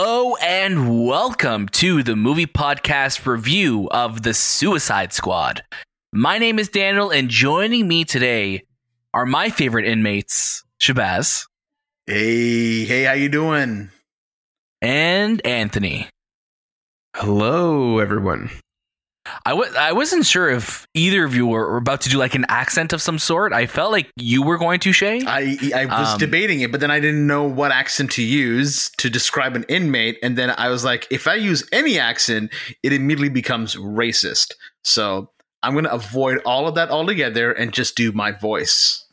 Hello and welcome to the movie podcast review of The Suicide Squad. My name is Daniel, and joining me today are my favorite inmates, Shahbaz Hey, hey, how you doing? and Anthony. Hello, everyone. I w- I wasn't sure if either of you were, about to do like an accent of some sort. I felt like you were going to, Shay. I I was Um, debating it, but then I didn't know what accent to use to describe an inmate, and then I was like, if I use any accent, it immediately becomes racist. So I'm gonna avoid all of that altogether and just do my voice.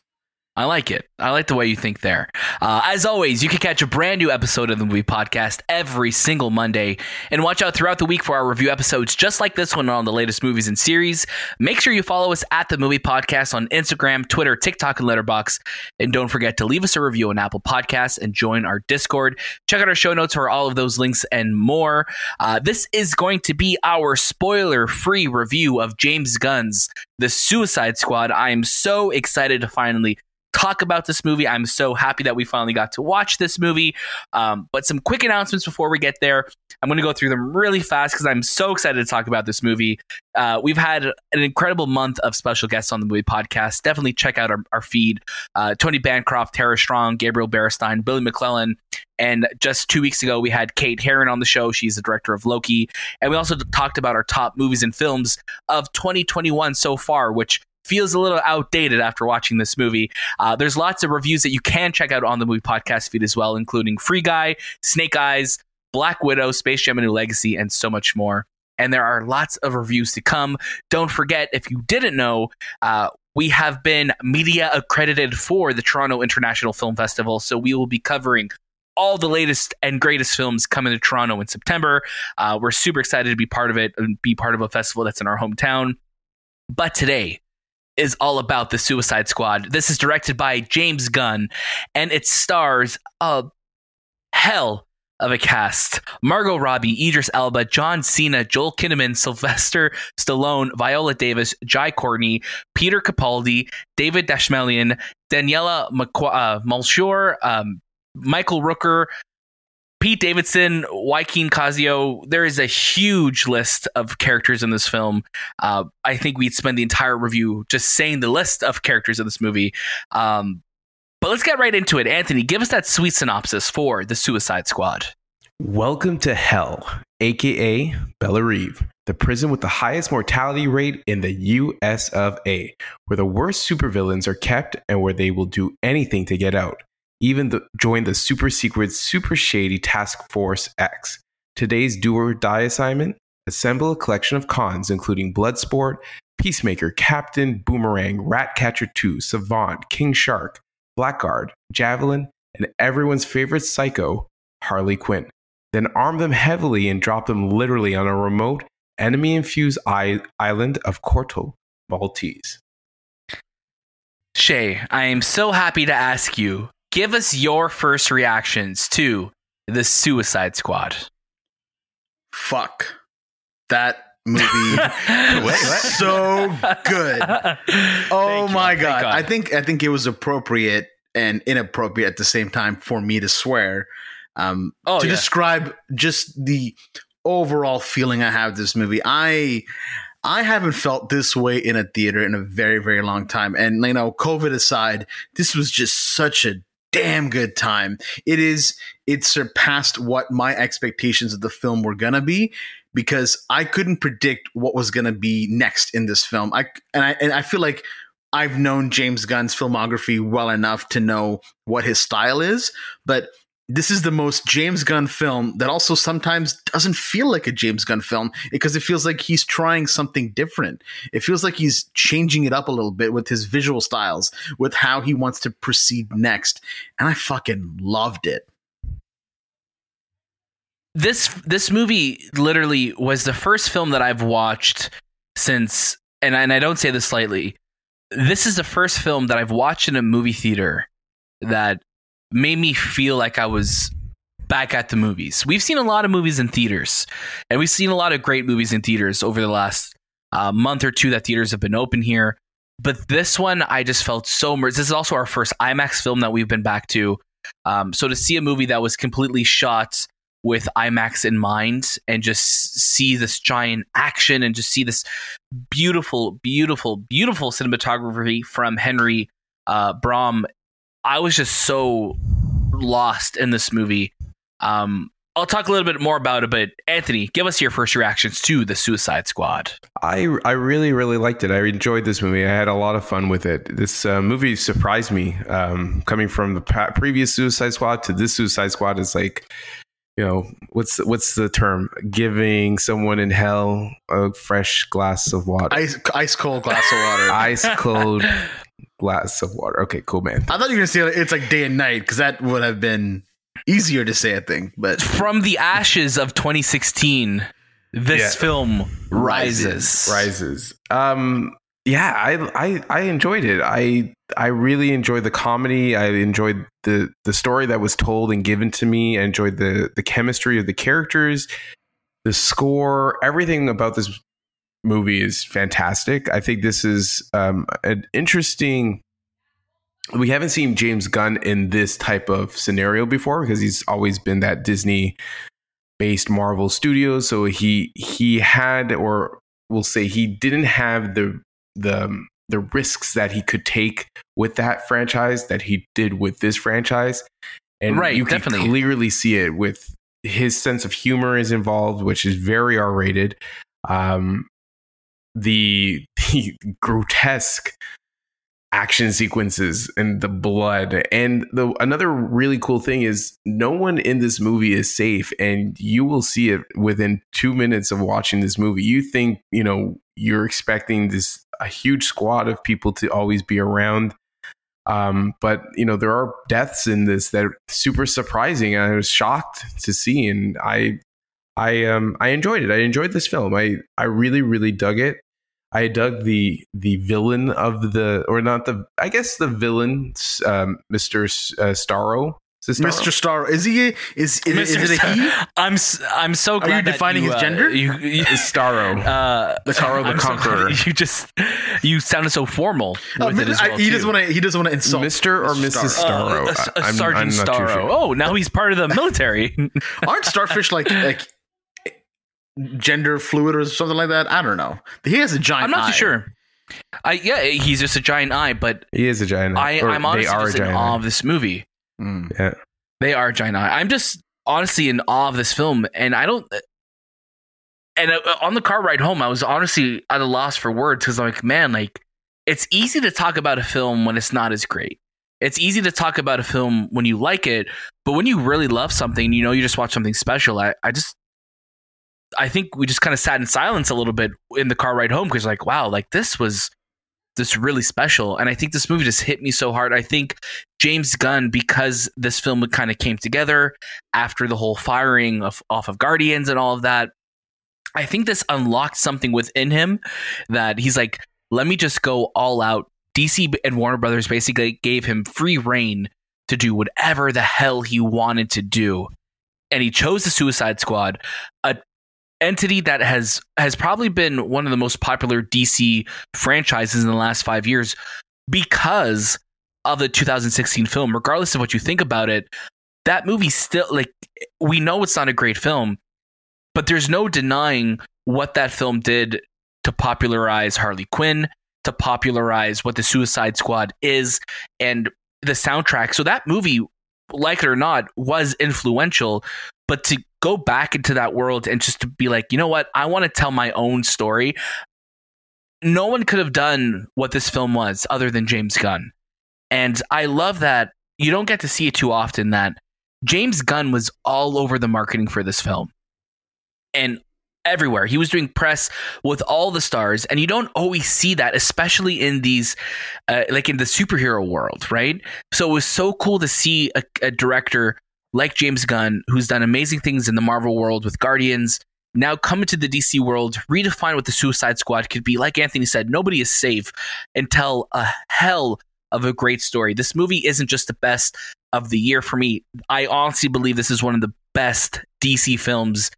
I like it. I like the way you think there. Uh, as always, you can catch a brand new episode of the movie podcast every single Monday and watch out throughout the week for our review episodes just like this one on the latest movies and series. Make sure you follow us at the movie podcast on Instagram, Twitter, TikTok, and Letterboxd. And don't forget to leave us a review on Apple Podcasts and join our Discord. Check out our show notes for all of those links and more. Uh, this is going to be our spoiler free review of James Gunn's The Suicide Squad. I am so excited to finally talk about this movie. I'm so happy that we finally got to watch this movie. Um, but some quick announcements before we get there. I'm going to go through them really fast because I'm so excited to talk about this movie. Uh, we've had an incredible month of special guests on the movie podcast. Definitely check out our, our feed. Uh, Tony Bancroft, Tara Strong, Gabriel Berenstein, Billy McClellan. And just two weeks ago, we had Kate Herron on the show. She's the director of Loki. And we also talked about our top movies and films of 2021 so far, which feels a little outdated after watching this movie. Uh, there's lots of reviews that you can check out on the movie podcast feed as well, including Free Guy, Snake Eyes, Black Widow, Space Jam: A New Legacy, and so much more. And there are lots of reviews to come. Don't forget, if you didn't know, uh, we have been media accredited for the Toronto International Film Festival, so we will be covering all the latest and greatest films coming to Toronto in September. Uh, we're super excited to be part of it and be part of a festival that's in our hometown. But today, is all about the Suicide Squad. This is directed by James Gunn, and it stars a hell of a cast: Margot Robbie, Idris Elba, John Cena, Joel Kinnaman, Sylvester Stallone, Viola Davis, Jai Courtney, Peter Capaldi, David Dastmalchian, Daniela McQu- uh, um, Michael Rooker. Pete Davidson, Joaquin Cosio, there is a huge list of characters in this film. Uh, I think we'd spend the entire review just saying the list of characters in this movie. Um, but let's get right into it. Anthony, give us that sweet synopsis for The Suicide Squad. Welcome to Hell, aka Belle Reve, the prison with the highest mortality rate in the US of A, where the worst supervillains are kept and where they will do anything to get out. Even the, join the super secret, super shady Task Force X. Today's do or die assignment assemble a collection of cons, including Bloodsport, Peacemaker, Captain, Boomerang, Ratcatcher 2, Savant, King Shark, Blackguard, Javelin, and everyone's favorite psycho, Harley Quinn. Then arm them heavily and drop them literally on a remote, enemy infused island of Corto, Maltese. Shay, I am so happy to ask you give us your first reactions to The Suicide Squad. Fuck that movie. Wait, what? So good. Oh Thank my Thank god. God. I think I think it was appropriate and inappropriate at the same time for me to swear. Um, Oh, to yeah. describe just the overall feeling I have this movie. I I haven't felt this way in a theater in a very, very long time. And, you know, COVID aside, this was just such a damn good time. It is, it surpassed what my expectations of the film were to be because I couldn't predict what was to be next in this film. I, and I, and I feel like I've known James Gunn's filmography well enough to know what his style is, but this is the most James Gunn film that also sometimes doesn't feel like a James Gunn film because it feels like he's trying something different. It feels like he's changing it up a little bit with his visual styles, with how he wants to proceed next. And I fucking loved it. This this movie literally was the first film that I've watched since and and I don't say this slightly. This is the first film that I've watched in a movie theater that made me feel like I was back at the movies. We've seen a lot of movies in theaters, and we've seen a lot of great movies in theaters over the last uh, month or two that theaters have been open here. But this one, I just felt so immersed. This is also our first IMAX film that we've been back to. Um, so to see a movie that was completely shot with IMAX in mind and just see this giant action and just see this beautiful, beautiful, beautiful cinematography from Henry uh, Brom I was just so lost in this movie. Um, I'll talk a little bit more about it, but Anthony, give us your first reactions to the Suicide Squad. I I really really liked it. I enjoyed this movie. I had a lot of fun with it. This uh, movie surprised me. Um, coming from the pa- previous Suicide Squad to this Suicide Squad is like, you know, what's what's the term? Giving someone in hell a fresh glass of water, Ice, ice cold glass of water. ice cold glass of water. Okay, cool, man. I thought you were gonna say it's like day and night because that would have been easier to say. I think, but From the ashes of 2016, this Yeah. film rises. rises. Um, yeah, I, I I enjoyed it. I I really enjoyed the comedy. I enjoyed the the story that was told and given to me. I enjoyed the the chemistry of the characters, the score, everything about this movie is fantastic. I think this is um, an interesting. We haven't seen James Gunn in this type of scenario before because he's always been that Disney based Marvel Studios. So he he had, or we'll say, he didn't have the the the risks that he could take with that franchise that he did with this franchise. And Right, you can definitely. clearly see it with his sense of humor is involved, which is very R rated. Um, the, the grotesque action sequences and the blood. And the another really cool thing is no one in this movie is safe and you will see it within 2 minutes of watching this movie. You think you know you're expecting this a huge squad of people to always be around. Um, but you know there are deaths in this that are super surprising and I was shocked to see and I I um I enjoyed it. I enjoyed this film. I I really really dug it I dug the the villain of the or not the I guess the villain um, Mr. S- uh, Starro Is it Starro? Mr. Star is he? Is is, is it a he? I'm s- I'm so glad you that defining you, his uh, gender? You, you, It's Starro uh, the Starro the I'm Conqueror glad you just you sounded so formal Oh, with it as I- well. he too. doesn't want to. He doesn't want to insult Mr. or Mrs. Starro Uh, a- a I- I'm- Sergeant I'm not too Starro. sure. Oh, now he's part of the military. Aren't starfish like like gender fluid or something like that? I don't know. He has a giant. I'm not eye. too sure. I yeah, he's just a giant eye, but he is a giant I, I'm they honestly are a just in awe eye. of this movie. Mm. yeah They are a giant eye. I'm just honestly in awe of this film, and I don't. And uh, on the car ride home, I was honestly at a loss for words because I'm like, man, like it's easy to talk about a film when it's not as great. It's easy to talk about a film when you like it, but when you really love something, you know, you just watch something special. I, I just, I think we just kind of sat in silence a little bit in the car ride home because, like, wow, like this was this really special, and I think this movie just hit me so hard. I think James Gunn, because this film kind of came together after the whole firing of off of Guardians and all of that. I think this unlocked something within him that he's like, let me just go all out. DC and Warner Brothers basically gave him free reign to do whatever the hell he wanted to do. And he chose the Suicide Squad, entity that has has probably been one of the most popular DC franchises in the last 5 years because of the 2016 film. Regardless of what you think about it, that movie still like we know it's not a great film, but there's no denying what that film did to popularize Harley Quinn, to popularize what the Suicide Squad is, and the soundtrack. So that movie, like it or not, was influential. But to go back into that world and just to be like, you know what, I want to tell my own story. No one could have done what this film was other than James Gunn. And I love that you don't get to see it too often that James Gunn was all over the marketing for this film. And everywhere. He was doing press with all the stars, and you don't always see that, especially in these, uh, like in the superhero world, right? So it was so cool to see a, a, director like James Gunn, who's done amazing things in the Marvel world with Guardians, now come into the DC world, redefine what the Suicide Squad could be. Like Anthony said, nobody is safe and tell a hell of a great story. This movie isn't just the best of the year for me. I honestly believe this is one of the best DC films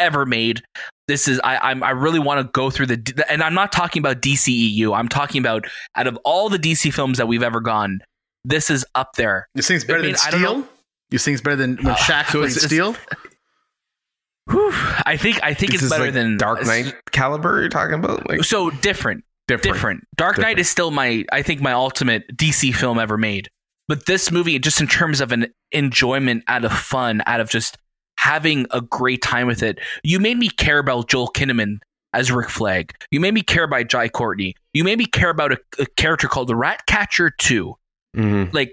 ever made. This is I I'm, i really want to go through the and I'm not talking about DCEU. I'm talking about out of all the DC films that we've ever gone, this is up there. You think it's better I mean, than Steel? You think it's better than when uh, Shaq so played Steel? Whew, I think I think this it's better like than Dark Knight caliber. You're talking about like so different, different, different. Dark different. Knight is still my I think my ultimate DC film ever made. But this movie, just in terms of an enjoyment, out of fun, out of just having a great time with it. You made me care about Joel Kinnaman as Rick Flag. You made me care about Jai Courtney. You made me care about a, a character called the Ratcatcher 2. Mm-hmm. Like,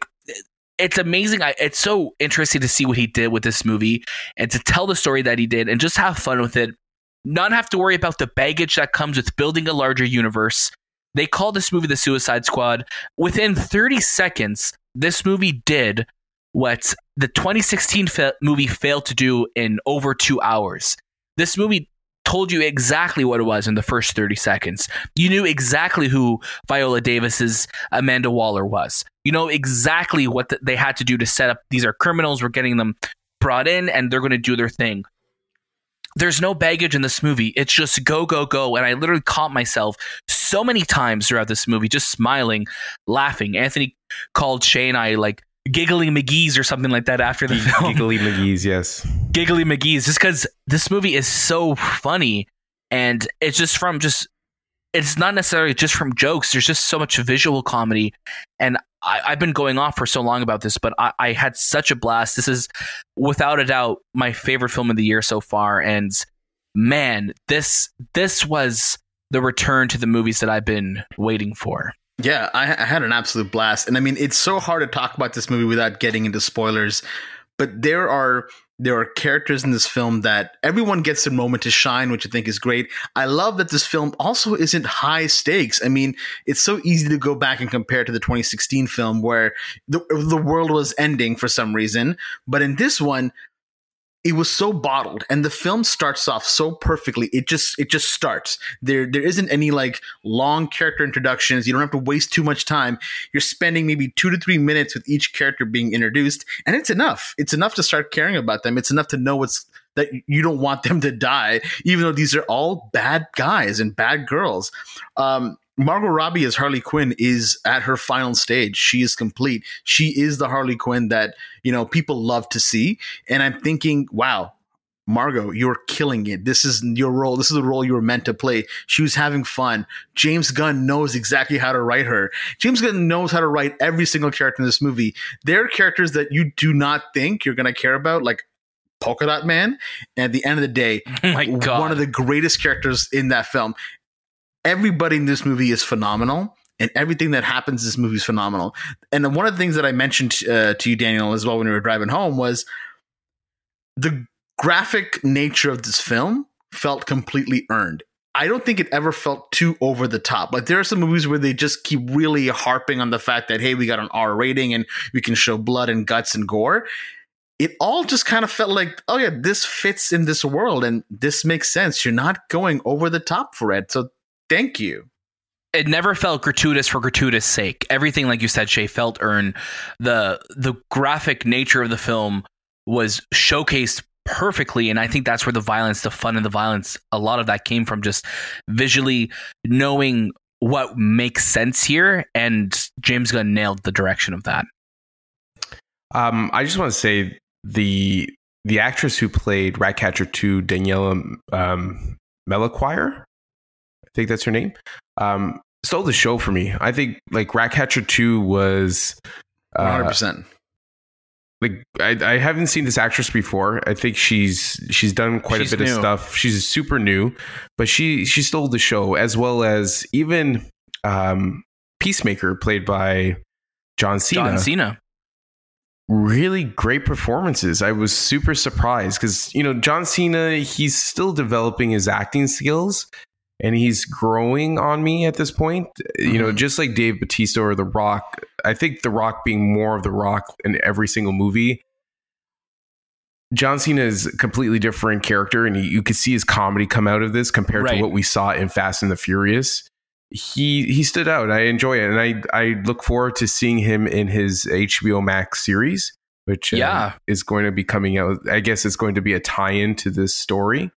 it's amazing. I, it's so interesting to see what he did with this movie and to tell the story that he did and just have fun with it. Not have to worry about the baggage that comes with building a larger universe. They call this movie The Suicide Squad. Within 30 seconds, this movie did what the 2016 fa- movie failed to do in over two hours. This movie told you exactly what it was in the first 30 seconds. You knew exactly who Viola Davis's Amanda Waller was. You know exactly what the, they had to do to set up. These are criminals. We're getting them brought in, and they're going to do their thing. There's no baggage in this movie. It's just go, go, go. And I literally caught myself so many times throughout this movie, just smiling, laughing. Anthony called Shay and I like Giggly McGee's or something like that after the G- film. Giggly McGee's, yes. Giggly McGee's, just because this movie is so funny, and it's just from just it's not necessarily just from jokes. There's just so much visual comedy, and I, have been going off for so long about this, but I, I had such a blast. This is without a doubt my favorite film of the year so far, and man, this this was the return to the movies that I've been waiting for. Yeah, I, I, had an absolute blast, and I mean, it's so hard to talk about this movie without getting into spoilers. But there are there are characters in this film that everyone gets their moment to shine, which I think is great. I love that this film also isn't high stakes. I mean, it's so easy to go back and compare to the 2016 film where the the world was ending for some reason, but in this one, it was so bottled and the film starts off so perfectly. It just it just starts. There there isn't any like long character introductions. You don't have to waste too much time. You're spending maybe two to three minutes with each character being introduced and it's enough. It's enough to start caring about them. It's enough to know what's that you don't want them to die even though these are all bad guys and bad girls. Um Margot Robbie as Harley Quinn is at her final stage. She is complete. She is the Harley Quinn that, you know, people love to see. And I'm thinking, wow, Margot, you're killing it. This is your role. This is the role you were meant to play. She was having fun. James Gunn knows exactly how to write her. James Gunn knows how to write every single character in this movie. There are characters that you do not think you're going to care about, like Polka Dot Man. And at the end of the day, oh my God. one of the greatest characters in that film everybody in this movie is phenomenal and everything that happens in this movie is phenomenal. And one of the things that I mentioned uh, to you, Daniel, as well when we were driving home was the graphic nature of this film felt completely earned. I don't think it ever felt too over the top. Like there are some movies where they just keep really harping on the fact that hey, we got an R rating and we can show blood and guts and gore. It all just kind of felt like, oh yeah, this fits in this world and this makes sense. You're not going over the top for it. So Thank you. It never felt gratuitous for gratuitous sake. Everything, like you said, Shay, felt earned. The the graphic nature of the film was showcased perfectly and i think that's where the violence the fun and the violence a lot of that came from just visually knowing what makes sense here and james gunn nailed the direction of that um, i just want to say the the actress who played ratcatcher 2 daniela um, think that's her name. Um, stole the show for me. I think like Ratcatcher Two was. One hundred Uh, percent. like I, I haven't seen this actress before. I think she's she's done quite She's a bit new. of stuff. She's super new, but she she stole the show as well as even um, Peacemaker, played by John Cena. John Cena. Really great performances. I was super surprised because you know John Cena he's still developing his acting skills. And he's growing on me at this point. You know, Mhm. just like Dave Batista or The Rock. I think The Rock being more of The Rock in every single movie John Cena is a completely different character, and you, you could see his comedy come out of this compared Right. to what we saw in Fast and the Furious. He he stood out. I enjoy it, and I I look forward to seeing him in his HBO Max series, which uh, Yeah. is going to be coming out. I guess it's going to be a tie-in to this story.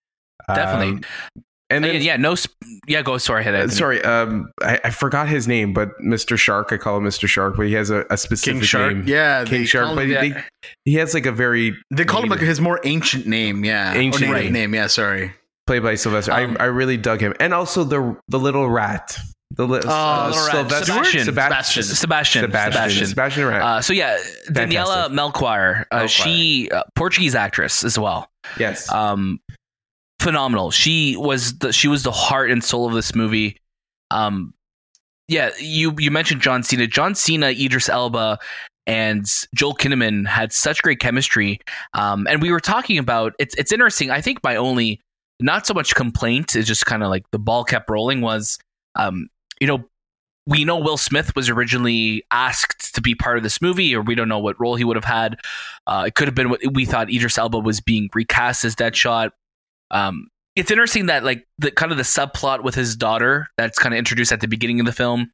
Definitely. Um, and then Again, yeah, no. Sp- yeah, go. Sorry, ahead. uh, sorry, um, I, I forgot his name, but Mr. Shark. I call him Mr. Shark, but he has a, a specific King Shark. name. Yeah, King they Shark. call But him- he, yeah. he has like a very They call him like his more ancient name, yeah. Ancient or name. name, yeah. Sorry. played by Sylvester. Um, I, I really dug him, and also the the little rat, the li- uh, little. Sylvester- Sebastian. Sebastian, Sebastian. Sebastian, Sebastian. Sebastian Rat. Uh, so yeah, Daniela Melchior, uh, Melchior. she uh, Portuguese actress as well. yes, Um, phenomenal. She was the she was the heart and soul of this movie. Um, yeah, you you mentioned John Cena. John Cena, Idris Elba, and Joel Kinnaman had such great chemistry. Um, and we were talking about it's it's interesting. I think my only not so much complaint is just kind of like the ball kept rolling was, um, you know, we know Will Smith was originally asked to be part of this movie, or we don't know what role he would have had. Uh, it could have been what we thought Idris Elba was being recast as Deadshot. Um, it's interesting that like the kind of the subplot with his daughter that's kind of introduced at the beginning of the film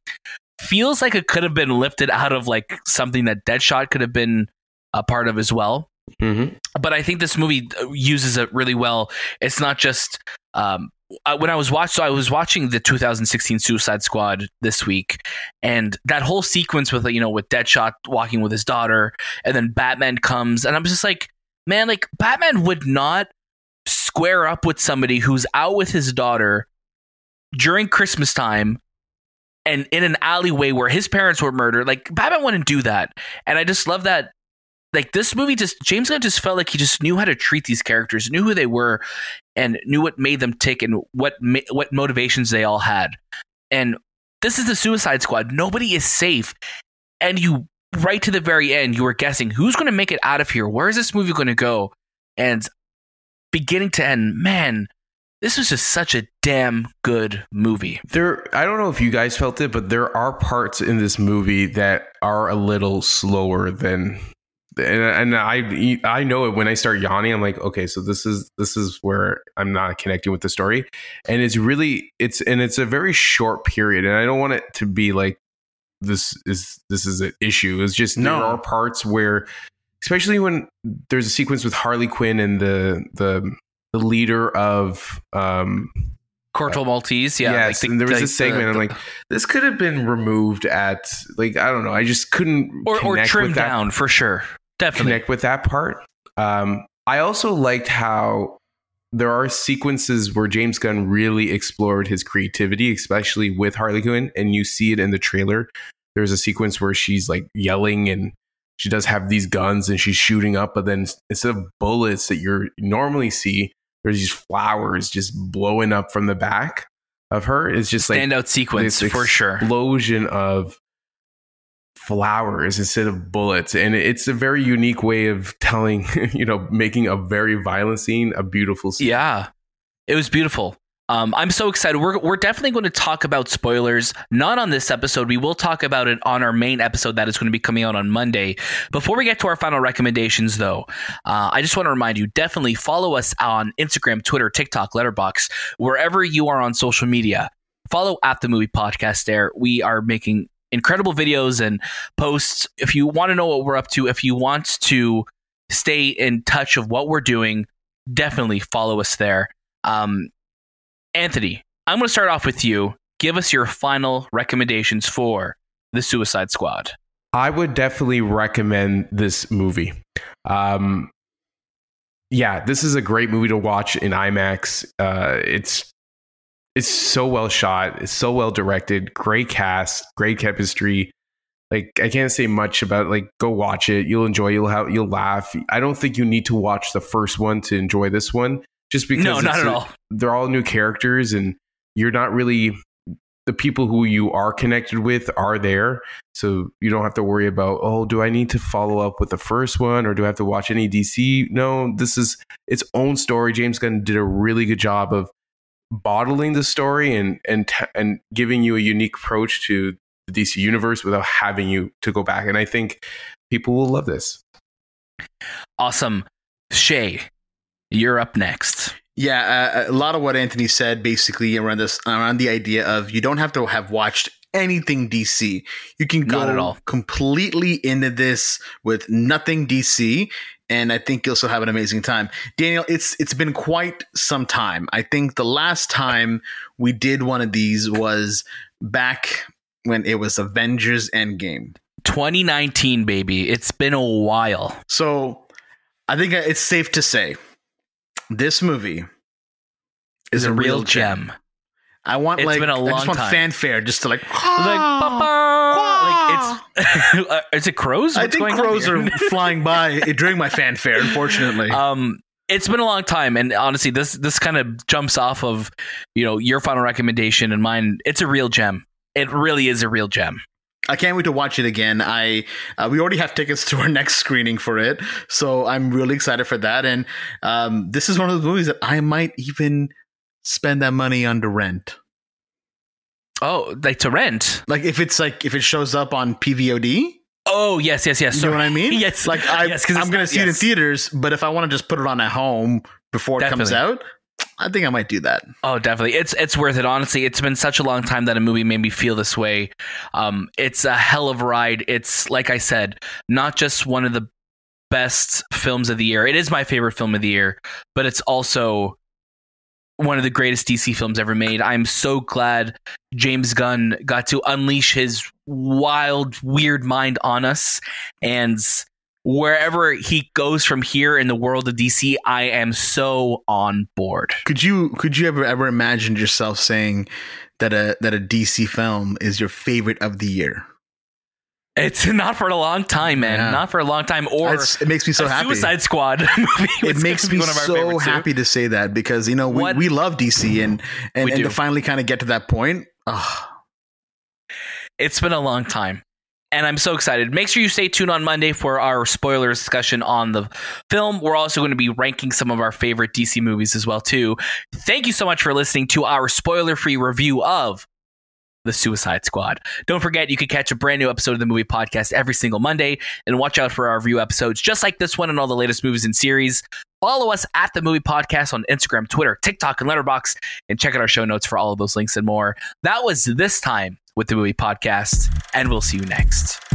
feels like it could have been lifted out of like something that Deadshot could have been a part of as well Mhm. but I think this movie uh, uses it really well. It's not just um, I- when I was watch, so I was watching the 2016 Suicide Squad this week, and that whole sequence with you know with Deadshot walking with his daughter, and then Batman comes, and I'm just like, man, like Batman would not square up with somebody who's out with his daughter during Christmas time. And in an alleyway where his parents were murdered, like Batman wouldn't do that. And I just love that like this movie just James Gunn just felt like he just knew how to treat these characters, knew who they were, and knew what made them tick and what what motivations they all had. And this is the Suicide Squad. Nobody is safe, and you right to the very end, you were guessing who's going to make it out of here. Where is this movie going to go? And beginning to end, man, this was just such a damn good movie. there. I don't know if you guys felt it, but there are parts in this movie that are a little slower than. And, and I I know it when I start yawning. I'm like, okay, so this is this is where I'm not connecting with the story, and it's really it's and it's a very short period, and I don't want it to be like this is this is an issue. It's just No. there are parts where, especially when there's a sequence with Harley Quinn and the the the leader of um Corto Maltese, yeah. yes, like the- and there was like a segment. the- I'm like, this could have been removed at like I don't know. I just couldn't or, or trimmed that, down for sure. Definitely. connect with that part. Um, I also liked how there are sequences where James Gunn really explored his creativity, especially with Harley Quinn, and you see it in the trailer. There's a sequence where she's like yelling and she does have these guns and she's shooting up, but then instead of bullets that you normally see, there's these flowers just blowing up from the back of her. It's just like Standout sequence for sure. explosion of flowers instead of bullets and it's a very unique way of telling you know making a very violent scene a beautiful scene Yeah, it was beautiful. Um, I'm so excited. We're, we're definitely going to talk about spoilers, not on this episode. We will talk about it on our main episode that is going to be coming out on Monday. Before we get to our final recommendations, though, uh, I just want to remind you definitely follow us on Instagram, Twitter, TikTok, Letterboxd, wherever you are on social media. Follow at the movie podcast there. We are making incredible videos and posts. If you want to know what we're up to, if you want to stay in touch of what we're doing, definitely follow us there. Um, Anthony, I'm going to start off with you. Give us your final recommendations for the Suicide Squad. i would definitely recommend this movie um yeah this is a great movie to watch in imax uh it's it's so well shot. It's so well directed. Great cast. Great chemistry. Like I can't say much about. Like go watch it. You'll enjoy. You'll have. You'll laugh. I don't think you need to watch the first one to enjoy this one. Just because No, not at all. They're all new characters, and you're not really the people who you are connected with are there. So you don't have to worry about, oh, do I need to follow up with the first one or do I have to watch any DC? No, this is its own story. James Gunn did a really good job of bottling the story and and t- and giving you a unique approach to the DC universe without having you to go back. And I think people will love this. Awesome. Shay, you're up next. Yeah, uh, a lot of what Anthony said basically around this around the idea of you don't have to have watched anything DC. You can go Not at all. completely into this with nothing DC and I think you'll still have an amazing time. Daniel, it's it's been quite some time. I think the last time we did one of these was back when it was Avengers Endgame. 2019, baby. It's been a while. So I think it's safe to say this movie is It's a real gem. I want It's like been a I long just want time. fanfare just to like Like, like it's uh, is it crows? I think going crows are flying by during my fanfare. Unfortunately, um it's been a long time and honestly this this kind of jumps off of you know your final recommendation and mine it's a real gem it really is a real gem I can't wait to watch it again. I uh, we already have tickets to our next screening for it, so I'm really excited for that. And um, this is one of those movies that I might even spend that money on to rent. oh like to rent Like if it's like if it shows up on PVOD, oh yes yes yes You know what I mean? yes Like I, yes, I'm going to see it in theaters, but if I want to just put it on at home before it comes out, I think I might do that. Oh, definitely. It's it's worth it. Honestly, it's been such a long time that a movie made me feel this way. Um, it's a hell of a ride. It's like I said, not just one of the best films of the year. It is my favorite film of the year, but it's also one of the greatest DC films ever made. I'm so glad James Gunn got to unleash his wild, weird mind on us and wherever he goes from here in the world of DC, I am so on board. Could you could you ever ever imagine yourself saying that a that a DC film is your favorite of the year? It's not for a long time, man. Yeah. Not for a long time. Or It's- it makes me so happy. Suicide Squad movie. It makes me one of our so favorites, too. happy to say that because you know we, What- we love DC and and, and to finally kind of get to that point. Oh, It's been a long time. And I'm so excited. Make sure you stay tuned on Monday for our spoiler discussion on the film. We're also going to be ranking some of our favorite DC movies as well, too. Thank you so much for listening to our spoiler-free review of The Suicide Squad. Don't forget, you can catch a brand new episode of the movie podcast every single Monday, and watch out for our review episodes just like this one and all the latest movies and series. Follow us at the movie podcast on Instagram, Twitter, TikTok, and Letterboxd, and check out our show notes for all of those links and more. That was this time with the movie podcast, and we'll see you next.